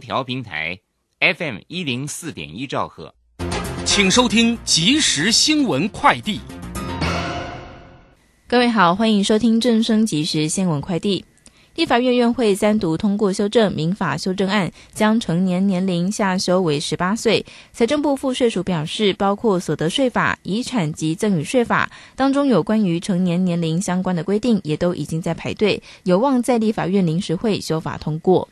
调平台 FM 一零四点一兆赫，请收听即时新闻快递。各位好，欢迎收听正声即时新闻快递。立法院院会三读通过修正民法修正案，将成年年龄下修为十八岁。财政部副税署表示，包括所得税法、遗产及赠与税法当中有关于成年年龄相关的规定，也都已经在排队，有望在立法院临时会修法通过。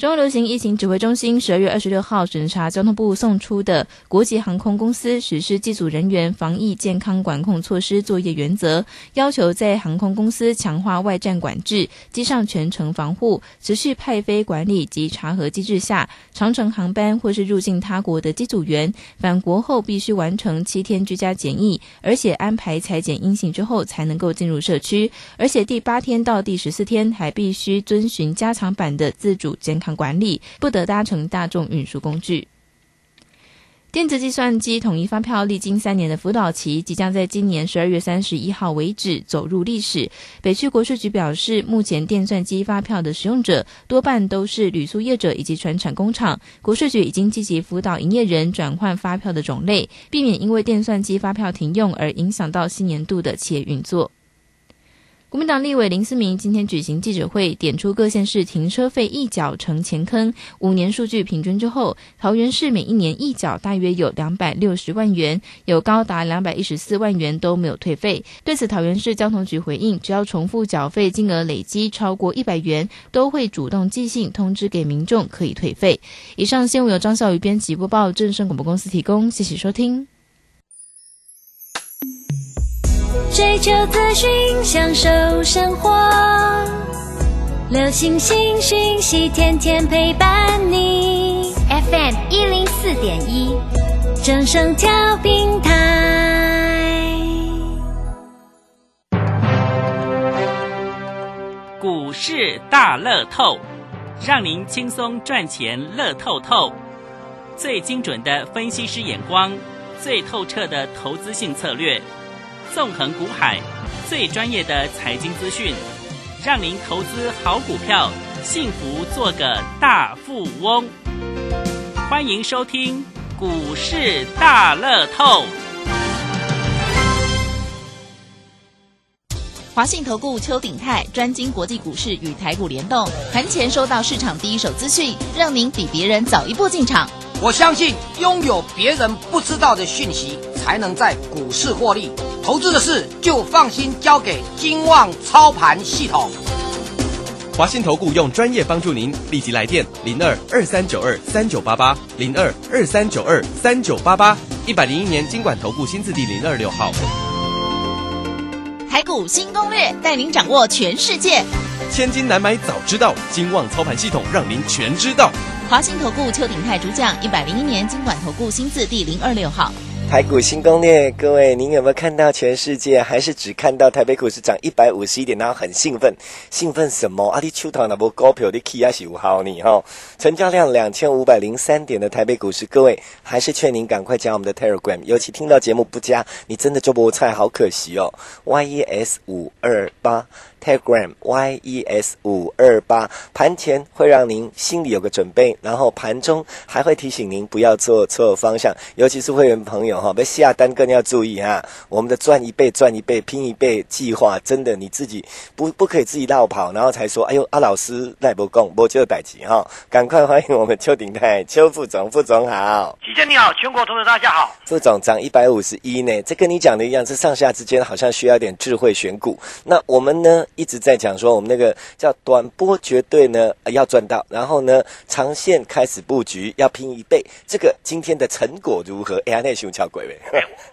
中央流行疫情指挥中心十二月二十六号审查交通部送出的国际航空公司实施机组人员防疫健康管控措施作业原则，要求在航空公司强化外站管制、机上全程防护、持续派飞管理及查核机制下，长程航班或是入境他国的机组员返国后必须完成七天居家检疫，而且安排裁剪阴性之后才能够进入社区，而且第八天到第十四天还必须遵循加强版的自主健康。管理不得搭乘大众运输工具。电子计算机统一发票历经三年的辅导期，即将在今年十二月三十一号为止走入历史。北区国税局表示，目前电算机发票的使用者多半都是旅宿业者以及船产工厂。国税局已经积极辅导营业人转换发票的种类，避免因为电算机发票停用而影响到新年度的企业运作。国民党立委林思明今天举行记者会，点出各县市停车费一缴成钱坑，五年数据平均之后，桃园市每一年一缴大约有两百六十万元，有高达两百一十四万元都没有退费。对此，桃园市交通局回应，只要重复缴费金额累积超过一百元，都会主动寄信通知给民众可以退费。以上新闻由张孝瑜编辑播报，正声广播公司提供，谢谢收听。追求资讯，享受生活。流星星讯息，天天陪伴你。FM 一零四点一，正声调平台。股市大乐透，让您轻松赚钱乐透透。最精准的分析师眼光，最透彻的投资性策略。纵横股海，最专业的财经资讯，让您投资好股票，幸福做个大富翁。欢迎收听股市大乐透。华信投顾邱鼎泰专精国际股市与台股联动，盘前收到市场第一手资讯，让您比别人早一步进场。我相信拥有别人不知道的讯息，才能在股市获利。投资的事就放心交给金旺操盘系统。华信投顾用专业帮助您，立即来电零二二三九二三九八八零二二三九二三九八八一百零一年经管投顾新字第零二六号。台股新攻略，带您掌握全世界。千金难买早知道，金旺操盘系统让您全知道。华信投顾邱鼎泰主讲，一百零一年经管投顾新字第零二六号。台股新攻略，各位，您有没有看到全世界，还是只看到台北股市涨一百五十一点，然后很兴奋？兴奋什么？阿弟秋堂那波高票的 K 啊，是五号你哈？成交量两千五百零三点的台北股市，各位还是劝您赶快加我们的 Telegram，尤其听到节目不加，你真的就不菜，好可惜哦。YES 五二八。Telegram Y E S 五二八盘前会让您心里有个准备，然后盘中还会提醒您不要做错方向，尤其是会员朋友哈，被下单更要注意哈。我们的赚一倍赚一倍拼一倍计划，真的你自己不不可以自己绕跑，然后才说哎呦阿老师赖不供我就代级哈，赶快欢迎我们邱鼎泰邱副总副总好，齐先你好，全国同学大家好，副总涨一百五十一呢，这跟你讲的一样，这上下之间好像需要点智慧选股，那我们呢？一直在讲说，我们那个叫短波绝对呢要赚到，然后呢长线开始布局要拼一倍。这个今天的成果如何？哎呀，那熊巧鬼呗。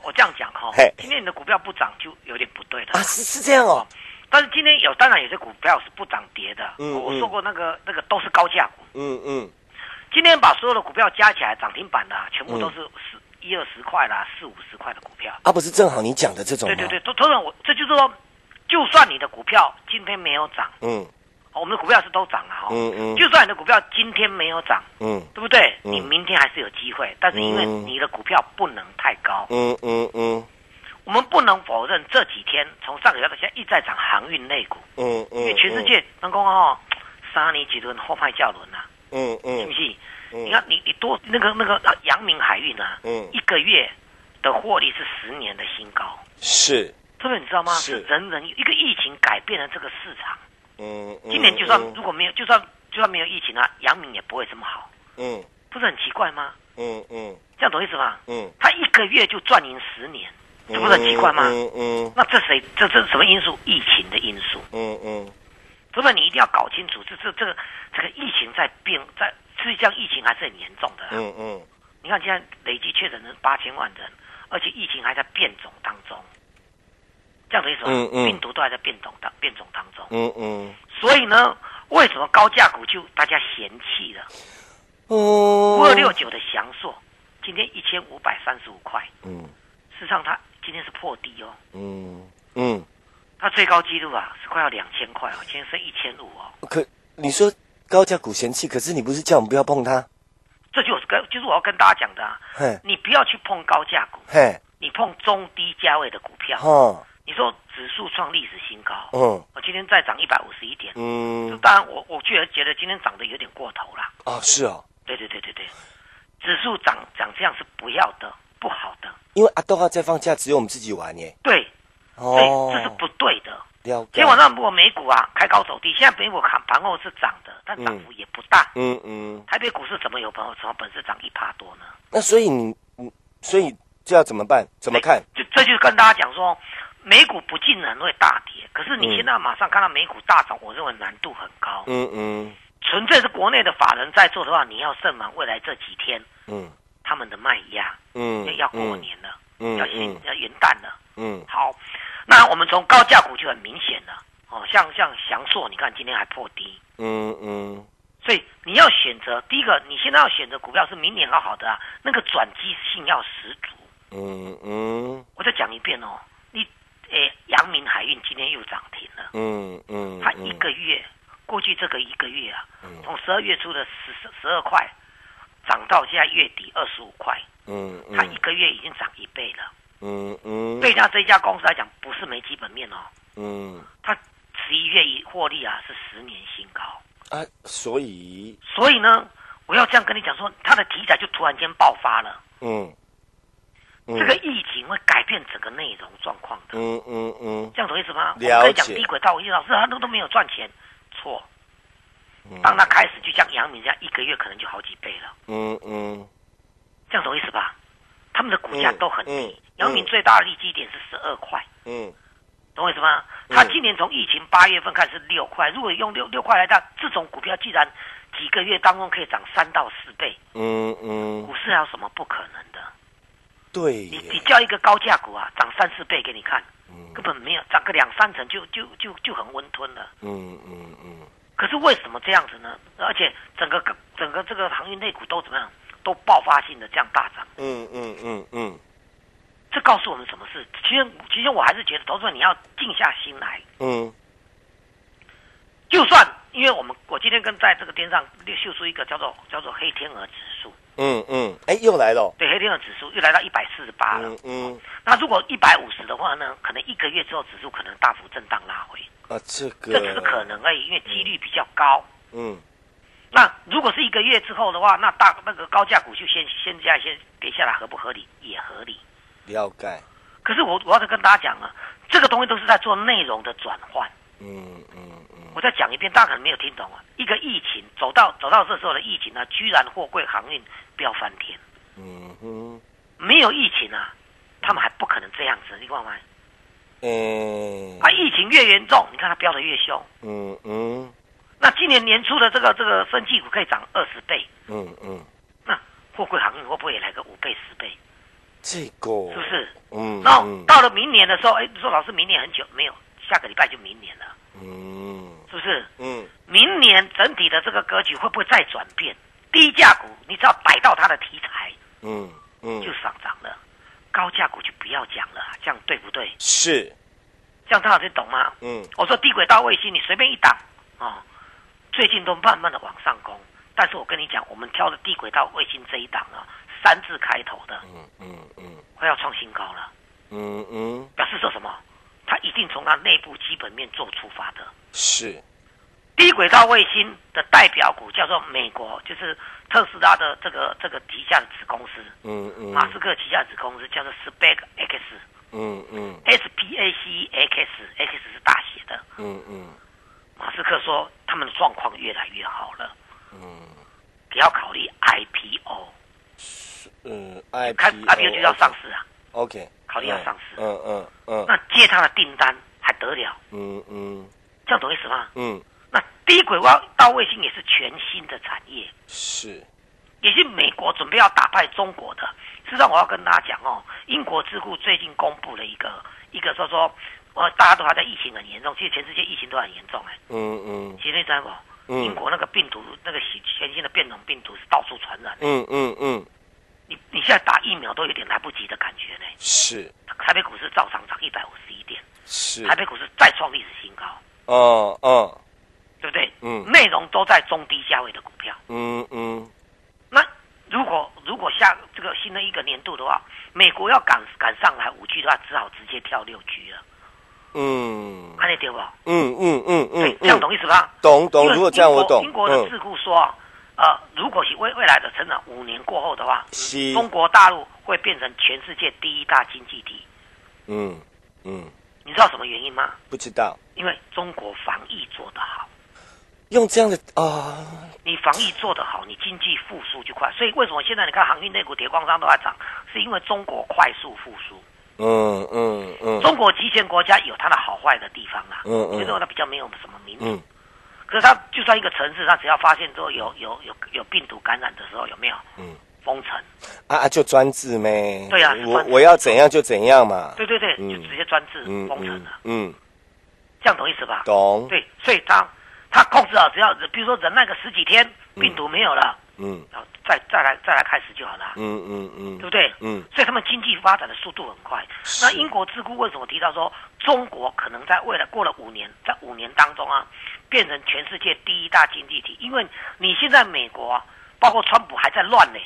我这样讲哈，今天你的股票不涨就有点不对了啊，是是这样哦。但是今天有，当然有些股票是不涨跌的。嗯我说过那个那个都是高价股。嗯嗯。今天把所有的股票加起来涨停板的，全部都是十一二十块啦，四五十块的股票。啊，不是正好你讲的这种对对对，都都我这就是说。就算你的股票今天没有涨，嗯，我们的股票是都涨了哈，嗯嗯，就算你的股票今天没有涨，嗯，对不对？你明天还是有机会，但是因为你的股票不能太高，嗯嗯嗯，我们不能否认这几天从上个月到现在一再涨航运类股，嗯嗯，因为全世界能够哦，三年几轮后派教轮呐，嗯嗯，是不是？你看你你多那个那个阳明海运啊，嗯，一个月的获利是十年的新高，是，这个你知道吗？是。人人一个疫情改变了这个市场，嗯，今年就算如果没有，就算就算没有疫情啊，阳明也不会这么好，嗯，不是很奇怪吗？嗯嗯，这样懂意思吗？嗯，他一个月就赚赢十年，这不是很奇怪吗？嗯嗯，那这谁？这这什么因素？疫情的因素。嗯嗯，所以你一定要搞清楚，这这这个这个疫情在变，在实际上疫情还是很严重的。嗯嗯，你看现在累计确诊人八千万人，而且疫情还在变种当中，这样的意思吗？嗯嗯，病毒都还在变种当变种当中。嗯嗯，所以呢，为什么高价股就大家嫌弃了？五二六九的翔硕，今天一千五百三十五块。嗯，事实上它今天是破低哦。嗯嗯，它最高纪录啊是快要两千块哦，今天是一千五哦。可你说高价股嫌弃，可是你不是叫我们不要碰它？这就是跟就是我要跟大家讲的啊。嘿，你不要去碰高价股。嘿，你碰中低价位的股票。哦，你说指数创历史新高。嗯，我今天再涨一百五十一点。嗯，当然我我居然觉得今天涨得有点过头了。啊，是哦。对对对对对，指数涨涨这样是不要的，不好的。因为阿豆啊在放假，只有我们自己玩耶。对，哦，这是不对的。今天晚上如果美股啊开高走低，现在美股看盘后是涨的，但涨幅也不大。嗯嗯。台北股市怎么有朋友什么本事涨一趴多呢？那所以你你所以这要怎么办？怎么看？就这就是跟大家讲说，美股不尽然会大跌，可是你现在马上看到美股大涨，我认为难度很高。嗯嗯。纯粹是国内的法人在做的话，你要慎防未来这几天，嗯，他们的卖压，嗯，要过年了，嗯，要新要元旦了，嗯，好，那我们从高价股就很明显了，哦，像像翔硕，你看今天还破低，嗯嗯，所以你要选择第一个，你现在要选择股票是明年要好的啊，那个转机性要十足，嗯嗯，我再讲一遍哦，你诶，阳明海运今天又涨停了，嗯嗯，它一个月。过去这个一个月啊，从十二月初的十十二块，涨到现在月底二十五块，嗯，它一个月已经涨一倍了，嗯嗯，对它这家公司来讲不是没基本面哦，嗯，它十一月一获利啊是十年新高，啊，所以。所以呢，我要这样跟你讲说，它的题材就突然间爆发了，嗯，这个疫情会改变整个内容状况的，嗯嗯嗯，这样懂意思吗？我可以讲低轨道，我老师他都都没有赚钱。错，当他开始就像杨明这样，一个月可能就好几倍了。嗯嗯，这样懂意思吧？他们的股价都很低，杨明最大的利基点是十二块。嗯，懂我意思吗？他今年从疫情八月份开始六块，如果用六六块来看，这种股票既然几个月当中可以涨三到四倍，嗯嗯，股市还有什么不可能的？对，你你叫一个高价股啊，涨三四倍给你看。根本没有涨个两三成就就就就很温吞了。嗯嗯嗯。可是为什么这样子呢？而且整个整个这个行业内股都怎么样？都爆发性的这样大涨。嗯嗯嗯嗯。这告诉我们什么事？其实其实我还是觉得，投资者你要静下心来。嗯。就算因为我们我今天跟在这个边上秀出一个叫做叫做黑天鹅指数。嗯嗯，哎，又来了。对，黑天鹅指数又来到一百四十八了。嗯嗯，那如果一百五十的话呢？可能一个月之后指数可能大幅震荡拉回。啊，这个这只是可能而已，因为几率比较高。嗯，那如果是一个月之后的话，那大那个高价股就先先这样先跌下来，合不合理？也合理。了解。可是我我要跟大家讲啊，这个东西都是在做内容的转换。嗯嗯嗯。我再讲一遍，大家可能没有听懂啊。一个疫情走到走到这时候的疫情呢，居然货柜航运。飙翻天，嗯哼，没有疫情啊，他们还不可能这样子，你看吗？嗯，啊，疫情越严重，你看它飙的越凶，嗯嗯。那今年年初的这个这个生技股可以涨二十倍，嗯嗯。那货柜行业会不会也来个五倍十倍？这个是不是？嗯。然后到了明年的时候，哎，说老师，明年很久没有，下个礼拜就明年了，嗯，是不是？嗯。明年整体的这个格局会不会再转变？低价股，你只要逮到它的题材，嗯嗯，就上涨了；高价股就不要讲了，这样对不对？是，这样大家听懂吗？嗯，我说低轨道卫星，你随便一档啊，最近都慢慢的往上攻。但是我跟你讲，我们挑的低轨道卫星这一档啊，三字开头的，嗯嗯嗯，快要创新高了，嗯嗯，表示说什么？它一定从它内部基本面做出发的，是。低轨道卫星的代表股叫做美国，就是特斯拉的这个这个旗下的子公司，嗯嗯，马斯克旗下子公司叫做 Space X，嗯嗯，S P A C X，X 是大写的，嗯嗯，马斯克说他们的状况越来越好了，嗯，也要考虑 I P O，是嗯，I I P O 就要上市啊，OK，考虑要上市，嗯嗯嗯，那接他的订单还得了，嗯嗯，这样懂意思吗？嗯。那低轨道卫星也是全新的产业，是，也是美国准备要打败中国的。实际上，我要跟大家讲哦，英国智库最近公布了一个一个说说，呃，大家都还在疫情很严重，其实全世界疫情都很严重哎。嗯嗯。其实你知道不？英国那个病毒，那个全新的变种病毒是到处传染。嗯嗯嗯。你你现在打疫苗都有点来不及的感觉呢。是。台北股市照常涨一百五十一点。是。台北股市再创历史新高。哦哦。嗯，内容都在中低价位的股票。嗯嗯。那如果如果下这个新的一个年度的话，美国要赶赶上来五 G 的话，只好直接跳六 G 了。嗯，看得对不？嗯嗯嗯嗯，对，这样懂意思吧？懂懂。如果这样我懂。英国的智库说，呃，如果是未未来的成长五年过后的话，中国大陆会变成全世界第一大经济体。嗯嗯。你知道什么原因吗？不知道。因为中国防疫做得好。用这样的啊，你防疫做得好，你经济复苏就快。所以为什么现在你看航运、内股、铁矿商都在涨，是因为中国快速复苏。嗯嗯嗯。中国集权国家有它的好坏的地方啦。嗯嗯。就说它比较没有什么民主。嗯。可是它就算一个城市，它只要发现说有有有有病毒感染的时候，有没有？嗯。封城。啊啊！就专制呗？对呀。我我要怎样就怎样嘛。对对对，就直接专制封城了。嗯。这样懂意思吧？懂。对，所以它。他控制好，只要比如说忍耐个十几天，病毒没有了，嗯，然后再再来再来开始就好了，嗯嗯嗯，对不对？嗯，所以他们经济发展的速度很快。那英国智库为什么提到说中国可能在未来过了五年，在五年当中啊，变成全世界第一大经济体？因为你现在美国包括川普还在乱呢，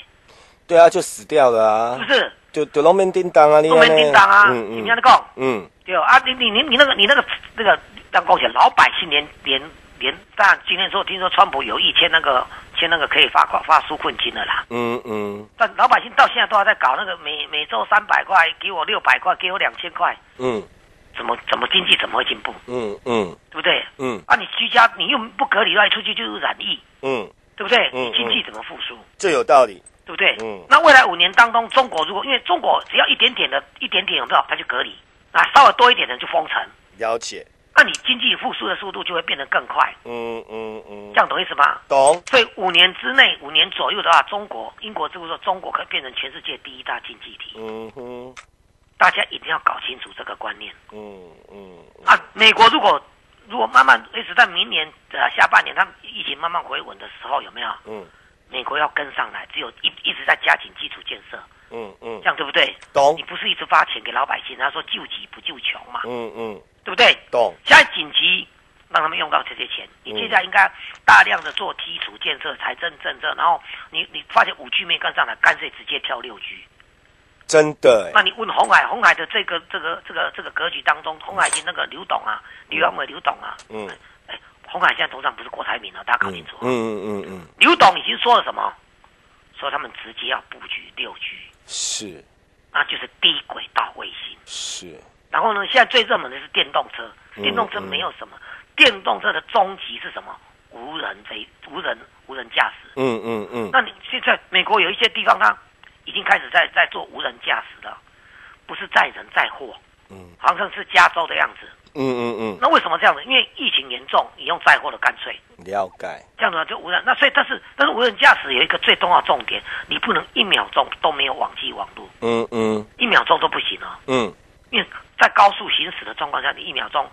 对啊，就死掉了啊，是不是？就就龙门叮当啊，龙门叮当啊，嗯嗯，怎么样的讲？嗯，对啊，你你你你那个你那个那个当高钱，老百姓连连。连但今天说听说川普有意签那个签那个可以发发纾困金的啦。嗯嗯。但老百姓到现在都还在搞那个每每周三百块，给我六百块，给我两千块。嗯。怎么怎么经济怎么会进步？嗯嗯。对不对？嗯。啊，你居家你又不隔离，外出去就是染疫。嗯。对不对？嗯。经济怎么复苏？这有道理。对不对？嗯。那未来五年当中，中国如果因为中国只要一点点的一点点有没有，他就隔离啊，稍微多一点的就封城。了解。那你经济复苏的速度就会变得更快。嗯嗯嗯，这样懂意思吗？懂。所以五年之内，五年左右的话，中国、英国就是说，中国可以变成全世界第一大经济体。嗯哼，大家一定要搞清楚这个观念。嗯嗯。啊，美国如果如果慢慢一直在明年的下半年，它疫情慢慢回稳的时候，有没有？嗯。美国要跟上来，只有一一直在加紧基础建设。嗯嗯。这样对不对？懂。你不是一直发钱给老百姓，他说救急不救穷嘛。嗯嗯。对不对？懂。现在紧急让他们用到这些钱，你现在应该大量的做基础建设、财政政策，然后你你发现五 G 没跟上来，干脆直接跳六 G。真的？那你问红海，红海的这个这个这个这个格局当中，红海经那个刘董啊，刘阳伟刘董啊，嗯，哎，红海现在董事长不是郭台铭啊，大家搞清楚。嗯嗯嗯嗯。刘董已经说了什么？说他们直接要布局六 G。是。那就是低轨道卫星。是。然后呢？现在最热门的是电动车。电动车没有什么，电动车的终极是什么？无人飞、无人、无人驾驶。嗯嗯嗯。那你现在美国有一些地方，它已经开始在在做无人驾驶了，不是载人载货。嗯。好像是加州的样子。嗯嗯嗯。那为什么这样子？因为疫情严重，你用载货的干脆。了解。这样子就无人。那所以，但是但是无人驾驶有一个最重要重点，你不能一秒钟都没有网际网络。嗯嗯。一秒钟都不行啊。嗯。因为在高速行驶的状况下，你一秒钟、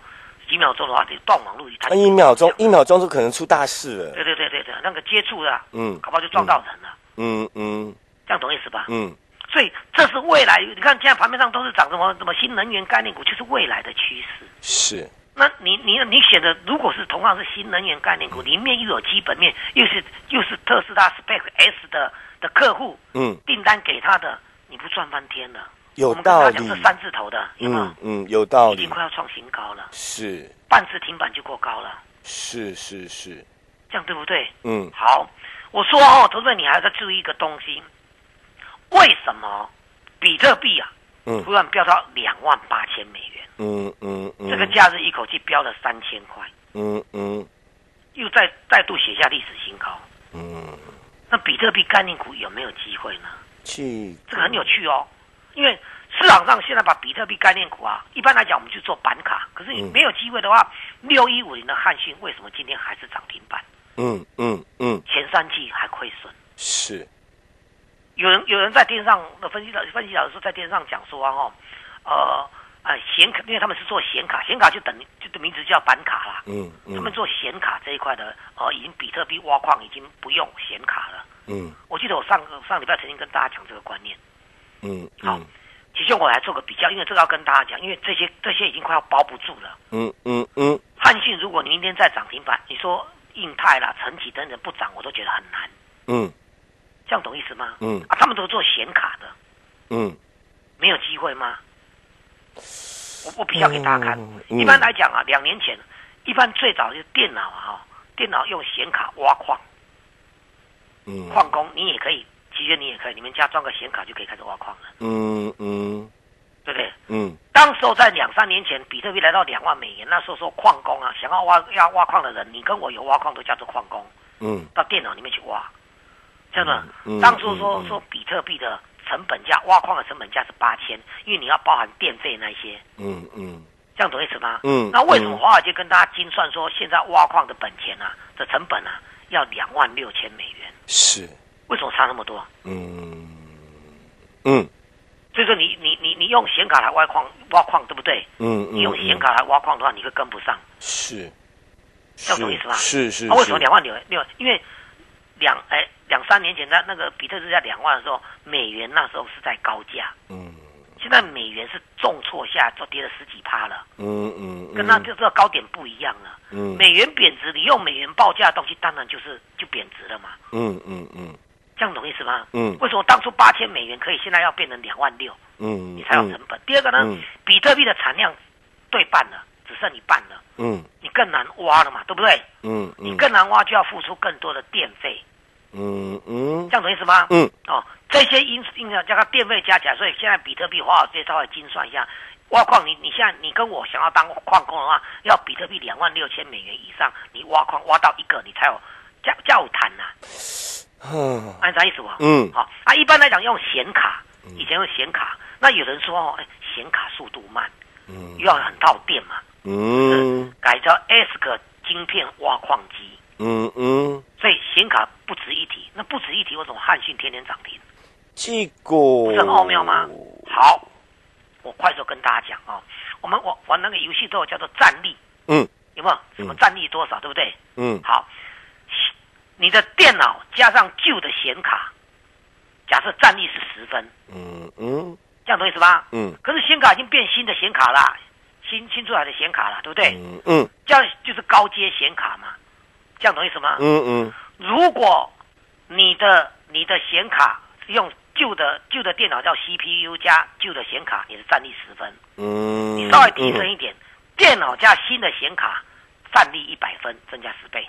几秒钟的话，你断网路。它一秒钟，一秒钟就可能出大事了。对对对对对，那个接触的，嗯，搞不好就撞到人了。嗯嗯，这样懂意思吧？嗯。所以这是未来，你看现在盘面上都是涨什么什么新能源概念股，就是未来的趋势。是。那你你你选的如果是同样是新能源概念股，里面又有基本面，又是又是特斯拉 Space S 的的客户，嗯，订单给他的，你不赚翻天了？有道理，是三字头的，嗯嗯，有道理，已经快要创新高了，是。半次停板就过高了，是是是，这样对不对？嗯，好，我说哦，投资人你还要再注意一个东西，为什么比特币啊，嗯，突然飙到两万八千美元？嗯嗯嗯，这个假日一口气飙了三千块，嗯嗯，又再再度写下历史新高。嗯，那比特币概念股有没有机会呢？去，这个很有趣哦，因为市场上现在把比特币概念股啊，一般来讲我们去做板卡，可是你没有机会的话，六一五零的汉讯为什么今天还是涨停板？嗯嗯嗯，前三季还亏损。是，有人有人在电视上的分析老分析老师在电视上讲说啊，哈，呃。啊，显卡，因为他们是做显卡，显卡就等于就的名字叫板卡啦。嗯嗯。他们做显卡这一块的，呃，已经比特币挖矿已经不用显卡了。嗯。我记得我上个上礼拜曾经跟大家讲这个观念。嗯。好，其实我来做个比较，因为这个要跟大家讲，因为这些这些已经快要包不住了。嗯嗯嗯。汉信，如果你明天再涨停板，你说印泰啦、成体等等不涨，我都觉得很难。嗯。这样懂意思吗？嗯。啊，他们都做显卡的。嗯。没有机会吗？我我比较给大家看，一般来讲啊，两年前，一般最早就是电脑啊，哈，电脑用显卡挖矿，嗯，矿工你也可以，其实你也可以，你们家装个显卡就可以开始挖矿了，嗯嗯，对不对？嗯，当时候在两三年前，比特币来到两万美元，那时候说矿工啊，想要挖要挖矿的人，你跟我有挖矿都叫做矿工，嗯，到电脑里面去挖，真的，嗯，当初说说比特币的。成本价挖矿的成本价是八千，因为你要包含电费那些。嗯嗯，这样懂意思吗？嗯。那为什么华尔街跟大家精算说，现在挖矿的本钱啊的成本啊要两万六千美元？是。为什么差那么多？嗯嗯。所以说你你你你用显卡来挖矿挖矿对不对？嗯嗯。你用显卡来挖矿的话，你会跟不上。是。这懂意思吧？是是。那为什么两万六六？因为两哎。两三年前，在那个比特币在两万的时候，美元那时候是在高价。嗯。现在美元是重挫下，就跌了十几趴了。嗯嗯。跟那就这个高点不一样了。嗯。美元贬值，你用美元报价的东西，当然就是就贬值了嘛。嗯嗯嗯。这样懂意思吗？嗯。为什么当初八千美元可以，现在要变成两万六？嗯。你才有成本。第二个呢，比特币的产量对半了，只剩一半了。嗯。你更难挖了嘛，对不对？嗯你更难挖，就要付出更多的电费。嗯嗯，这样懂意思吗？嗯，哦，这些因因加上电费加起来，所以现在比特币华尔街稍微精算一下，挖矿你你现在你跟我想要当矿工的话，要比特币两万六千美元以上，你挖矿挖到一个，你才有价价谈呐。嗯，按啥意思不？嗯，好。啊，一般来讲用显卡，以前用显卡，那有人说哦，哎，显卡速度慢，嗯，又要很耗电嘛，嗯，改叫 ASIC 晶片挖矿机。嗯嗯，所以显卡不值一提，那不值一提，为什么汉讯天天涨停？这个。不是很奥妙吗？好，我快速跟大家讲啊，我们玩玩那个游戏都有叫做战力，嗯，有没有？什么战力多少，对不对？嗯，好，你的电脑加上旧的显卡，假设战力是十分，嗯嗯，这样懂意思吧？嗯，可是显卡已经变新的显卡啦，新新出来的显卡了，对不对？嗯嗯，这样就是高阶显卡嘛。这样懂意思吗？嗯嗯。如果你的你的显卡是用旧的旧的电脑叫 CPU 加旧的显卡，你的战力十分。嗯。你稍微提升一点，电脑加新的显卡，战力一百分，增加十倍。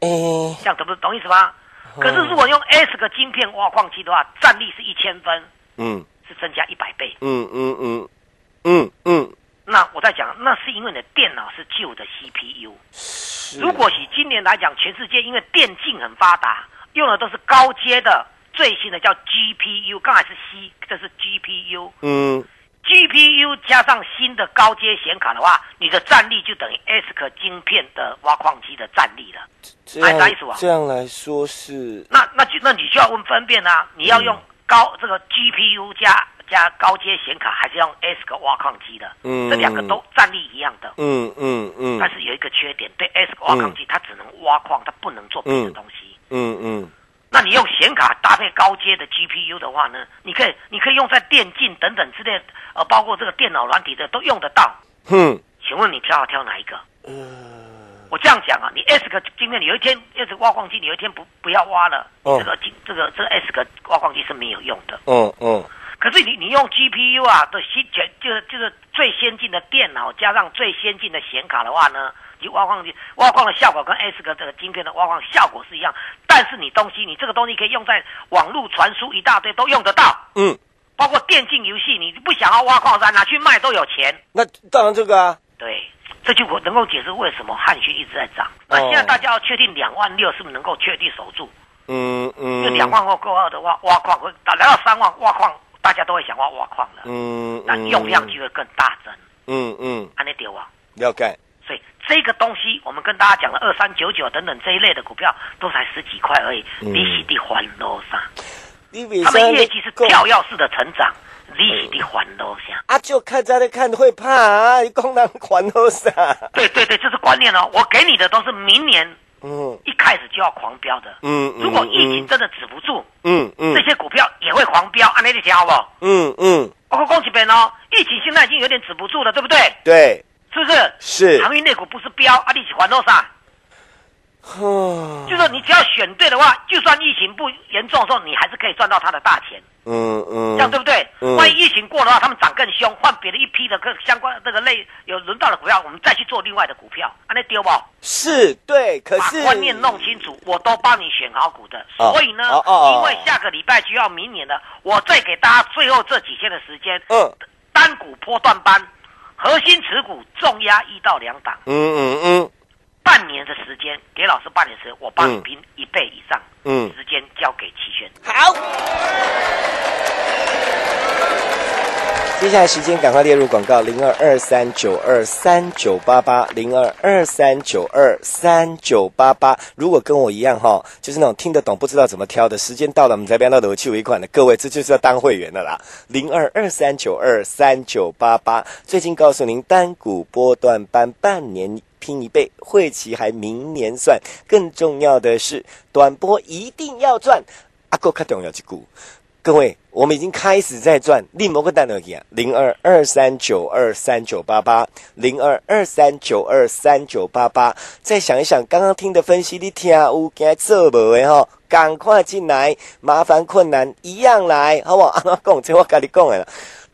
哦。这样懂不懂意思吗？可是如果用 S 个晶片挖矿机的话，战力是一千分。嗯。是增加一百倍。嗯嗯嗯嗯嗯。那我在讲，那是因为你的电脑是旧的 CPU。如果以今年来讲，全世界因为电竞很发达，用的都是高阶的、最新的叫 GPU，刚才是 C，这是 GPU。嗯。GPU 加上新的高阶显卡的话，你的战力就等于 ASIC 晶片的挖矿机的战力了。这样这样来说是。那那就那你就要问分辨啊，你要用高、这个 GPU 加。加高阶显卡还是用 ASIC 挖矿机的，嗯，这两个都战力一样的，嗯嗯嗯，但是有一个缺点，对 ASIC 挖矿机它只能挖矿，它不能做别的东西，嗯嗯，那你用显卡搭配高阶的 GPU 的话呢，你可以你可以用在电竞等等之类，呃，包括这个电脑软体的都用得到，哼，请问你挑要挑哪一个？嗯。我这样讲啊，你 ASIC 晶片，你有一天 ASIC 挖矿机，你有一天不不要挖了，哦、这个这个这个 ASIC 挖矿机是没有用的，嗯嗯。可是你你用 GPU 啊的新全就是就是最先进的电脑加上最先进的显卡的话呢，级挖矿机，挖矿的效果跟 S 个这个晶片的挖矿效果是一样，但是你东西，你这个东西可以用在网络传输一大堆都用得到，嗯，包括电竞游戏，你不想要挖矿山拿去卖都有钱。那当然这个啊，对，这就我能够解释为什么汉讯一直在涨。那现在大家要确定两万六是不是能够确定守住？嗯嗯，就两万或够二的话，挖矿会来到三万挖矿。大家都会想挖挖矿了，嗯，那用量就会更大增，嗯嗯，安尼对哇，了解。这个东西，我们跟大家讲了二三九九等等这一类的股票，都才十几块而已，利息的还多上，他们业绩是跳跃式的成长，利息的还多下。啊，就看在那看会怕啊，你功能还多少？对对对，这是观念哦。我给你的都是明年。嗯，一开始就要狂飙的。嗯如果疫情真的止不住，嗯嗯，这些股票也会狂飙。安内你听好不好？嗯嗯。我恭喜别人哦，疫情现在已经有点止不住了，对不对？对。是不是？是。航运类股不是标，啊，利息还多少？就说你只要选对的话，就算疫情不严重的时候，你还是可以赚到它的大钱。嗯嗯，这样对不对？万一疫情过的话，他们涨更凶，换别的一批的跟相关这个类有轮到的股票，我们再去做另外的股票，啊，那丢不？是对，可是把观念弄清楚，我都帮你选好股的。所以呢，因为下个礼拜就要明年了，我再给大家最后这几天的时间，嗯，单股波段班，核心持股重压一到两档。嗯嗯嗯。半年的时间，给老师半年时间，我帮你拼一倍以上。嗯，时间交给齐轩。好，接下来时间赶快列入广告：零二二三九二三九八八，零二二三九二三九八八。如果跟我一样哈，就是那种听得懂不知道怎么挑的，时间到了，我们才不要到楼去尾款的各位，这就是要当会员的啦。零二二三九二三九八八，最近告诉您单股波段班半年。拼一倍，会期还明年算。更重要的是，短波一定要赚。阿哥看重要几股，各位，我们已经开始在赚。另某个单而已啊，零二二三九二三九八八，零二二三九二三九八八。再想一想，刚刚听的分析，你听有该做无的吼？赶快进来，麻烦困难一样来，好不好？阿公，这我跟你讲的了。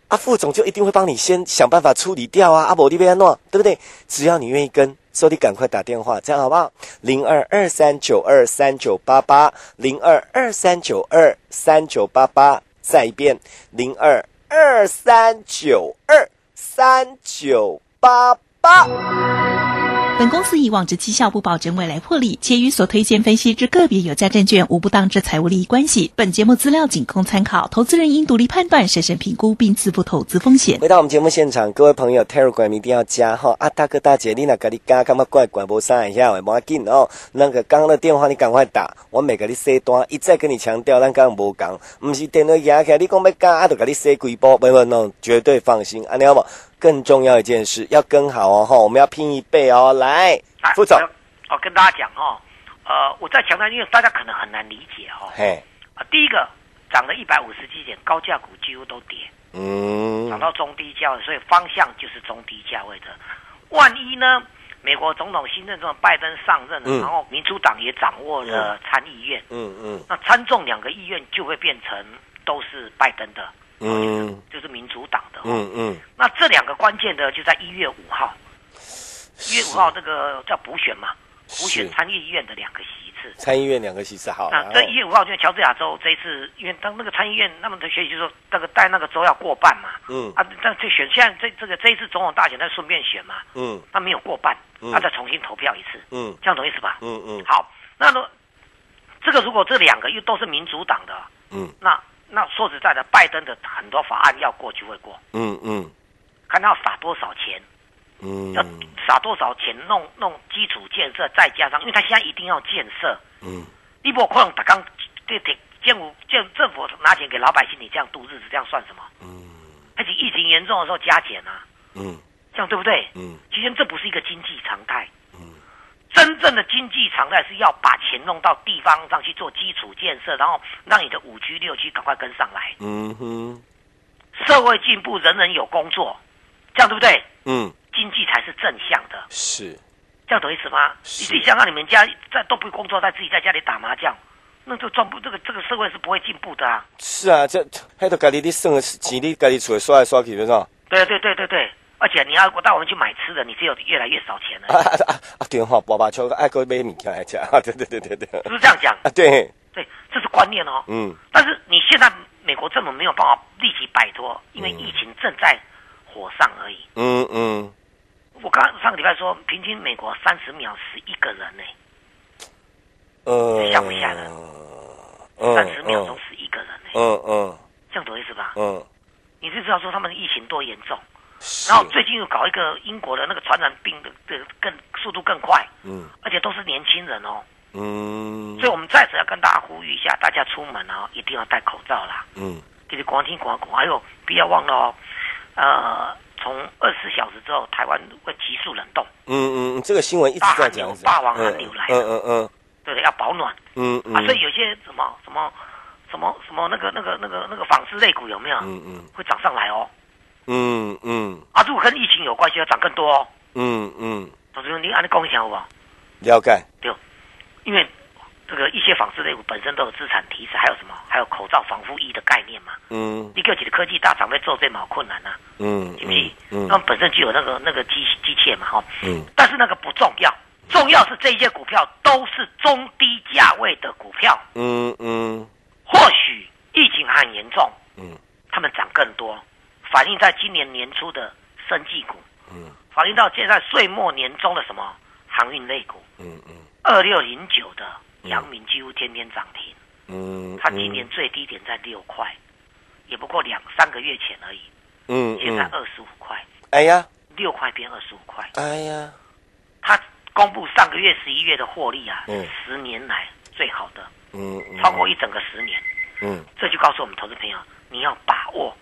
阿副总就一定会帮你先想办法处理掉啊！阿伯利贝安诺，对不对？只要你愿意跟，所以你赶快打电话，这样好不好？零二二三九二三九八八，零二二三九二三九八八，再一遍，零二二三九二三九八八。本公司以往之绩效不保证未来获利，且与所推荐分析之个别有价证券无不当之财务利益关系。本节目资料仅供参考，投资人应独立判断、审慎评估并自负投资风险。回到我们节目现场，各位朋友，Telegram 一定要加哈啊！大哥大姐，你那个你加，干嘛怪怪不上一下？我要紧哦。那个刚刚的电话你赶快打，我每个你塞单，一再跟你强调，咱刚刚无讲，不是电话压起来，你讲要加，啊，就给你塞几波，没有弄，绝对放心，安尼好不？更重要一件事要跟好哦，哈，我们要拼一倍哦，来，副总，我跟大家讲哦，呃，我在强调，因为大家可能很难理解哦，嘿，啊，第一个涨了一百五十几点，高价股几乎都跌，嗯，涨到中低价位，所以方向就是中低价位的。万一呢，美国总统新任总统拜登上任，然后民主党也掌握了参议院，嗯嗯，那参众两个议院就会变成都是拜登的。嗯，就是民主党的，嗯嗯，那这两个关键的就在一月五号，一月五号这个叫补选嘛，补选参议院的两个席次，参议院两个席次好。那这一月五号就乔治亚州这一次，因为当那个参议院那么的学习就说那个带那个州要过半嘛，嗯。啊，那这选现在这这个这一次总统大选再顺便选嘛，嗯，他没有过半，他再重新投票一次，嗯，这样懂意思吧？嗯嗯，好，那么这个如果这两个又都是民主党的，嗯，那。那说实在的，拜登的很多法案要过就会过。嗯嗯，看他要撒多少钱，嗯，要撒多少钱弄弄基础建设，再加上，因为他现在一定要建设。嗯，你不可能他刚对对政府政政府拿钱给老百姓，你这样度日子，这样算什么？嗯，而且疫情严重的时候加减啊。嗯，这样对不对？嗯，其实这不是一个经济常态。真正的经济常态是要把钱弄到地方上去做基础建设，然后让你的五 G 六 G 赶快跟上来。嗯哼，社会进步，人人有工作，这样对不对？嗯，经济才是正向的。是，这样懂意思吗？你自己想想，你们家在都不工作，在自己在家里打麻将，那就赚不这个这个社会是不会进步的啊。是啊，这还得家里的省钱，你家里出来刷来刷去，是吧？对对对对对。而且你要我带我们去买吃的，你只有越来越少钱了。啊啊啊！电话爸爸求爱哥买物件来吃，对对对对对，不是这样讲啊？对对，这是观念哦。嗯。但是你现在美国政府没有办法立即摆脱，因为疫情正在火上而已。嗯嗯。我刚上个礼拜说，平均美国三十秒死一个人呢。呃。吓不吓人？三十秒钟死一个人呢。嗯嗯。这样懂意思吧？嗯。你是知道说他们的疫情多严重？然后最近又搞一个英国的那个传染病的的更速度更快，嗯，而且都是年轻人哦，嗯，所以我们再次要跟大家呼吁一下，大家出门哦一定要戴口罩啦，嗯，就是光听光讲，还有不要忘了哦，呃，从二十四小时之后，台湾会急速冷冻，嗯嗯，这个新闻一直在讲，霸王寒流来了，嗯嗯嗯，对对，要保暖，嗯嗯，啊，所以有些什么什么什么什么那个那个那个那个纺织类股有没有？嗯嗯，会涨上来哦。嗯嗯，啊，如果跟疫情有关系，要涨更多哦。嗯嗯，董事长，你按你讲一下好不好？了解。对，因为这个一些纺织类股本身都有资产提示，还有什么？还有口罩、防护衣的概念嘛。嗯。你个几的科技大厂在做这毛困难呐。嗯。是不是？嗯。他们本身就有那个那个机机械嘛，哈。嗯。但是那个不重要，重要是这些股票都是中低价位的股票。嗯嗯。或许疫情很严重。嗯。他们涨更多。反映在今年年初的生技股，嗯，反映到现在岁末年终的什么航运类股，嗯嗯，二六零九的阳明几乎天天涨停，嗯，它今年最低点在六块，也不过两三个月前而已，嗯，现在二十五块，哎呀，六块变二十五块，哎呀，它公布上个月十一月的获利啊，嗯，十年来最好的，嗯，超过一整个十年，嗯，这就告诉我们投资朋友，你要把握。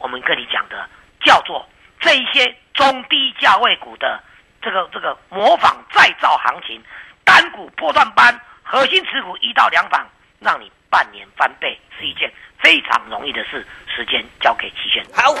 我们跟你讲的叫做这一些中低价位股的这个这个模仿再造行情，单股波段班，核心持股一到两档，让你半年翻倍是一件非常容易的事。时间交给齐轩。好。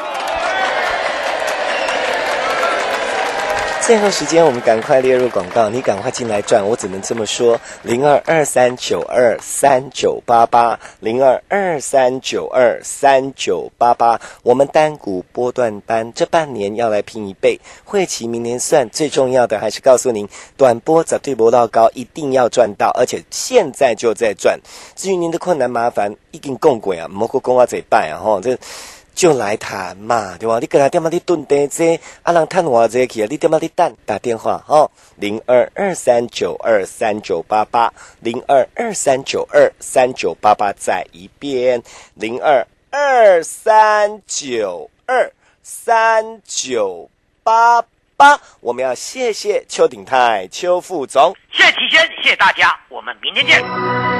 最后时间，我们赶快列入广告。你赶快进来赚，我只能这么说。零二二三九二三九八八，零二二三九二三九八八。我们单股波段班这半年要来拼一倍，会期明年算。最重要的还是告诉您，短波绝对波到高，一定要赚到，而且现在就在赚。至于您的困难麻烦，一定共轨啊，蘑菇公话嘴拜啊，吼这。就来谈嘛，对吧？你跟他点嘛的蹲地子，啊，人谈话这去啊，你点嘛的等打电话哦，零二二三九二三九八八，零二二三九二三九八八，再一遍，零二二三九二三九八八。我们要谢谢邱鼎泰邱副总，谢谢齐轩，谢谢大家，我们明天见。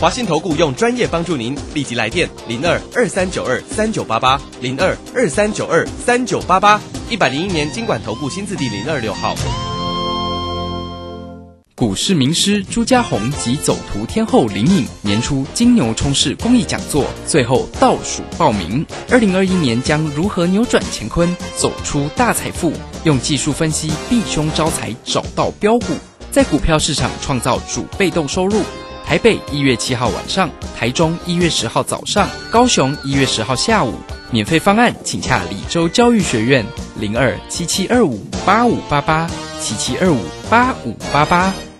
华信投顾用专业帮助您，立即来电零二二三九二三九八八零二二三九二三九八八一百零一年经管投顾新字第零二六号。股市名师朱家红及走图天后林颖年初金牛冲势公益讲座，最后倒数报名。二零二一年将如何扭转乾坤，走出大财富？用技术分析避凶招财，找到标股，在股票市场创造主被动收入。台北一月七号晚上，台中一月十号早上，高雄一月十号下午，免费方案请洽李州教育学院零二七七二五八五八八七七二五八五八八。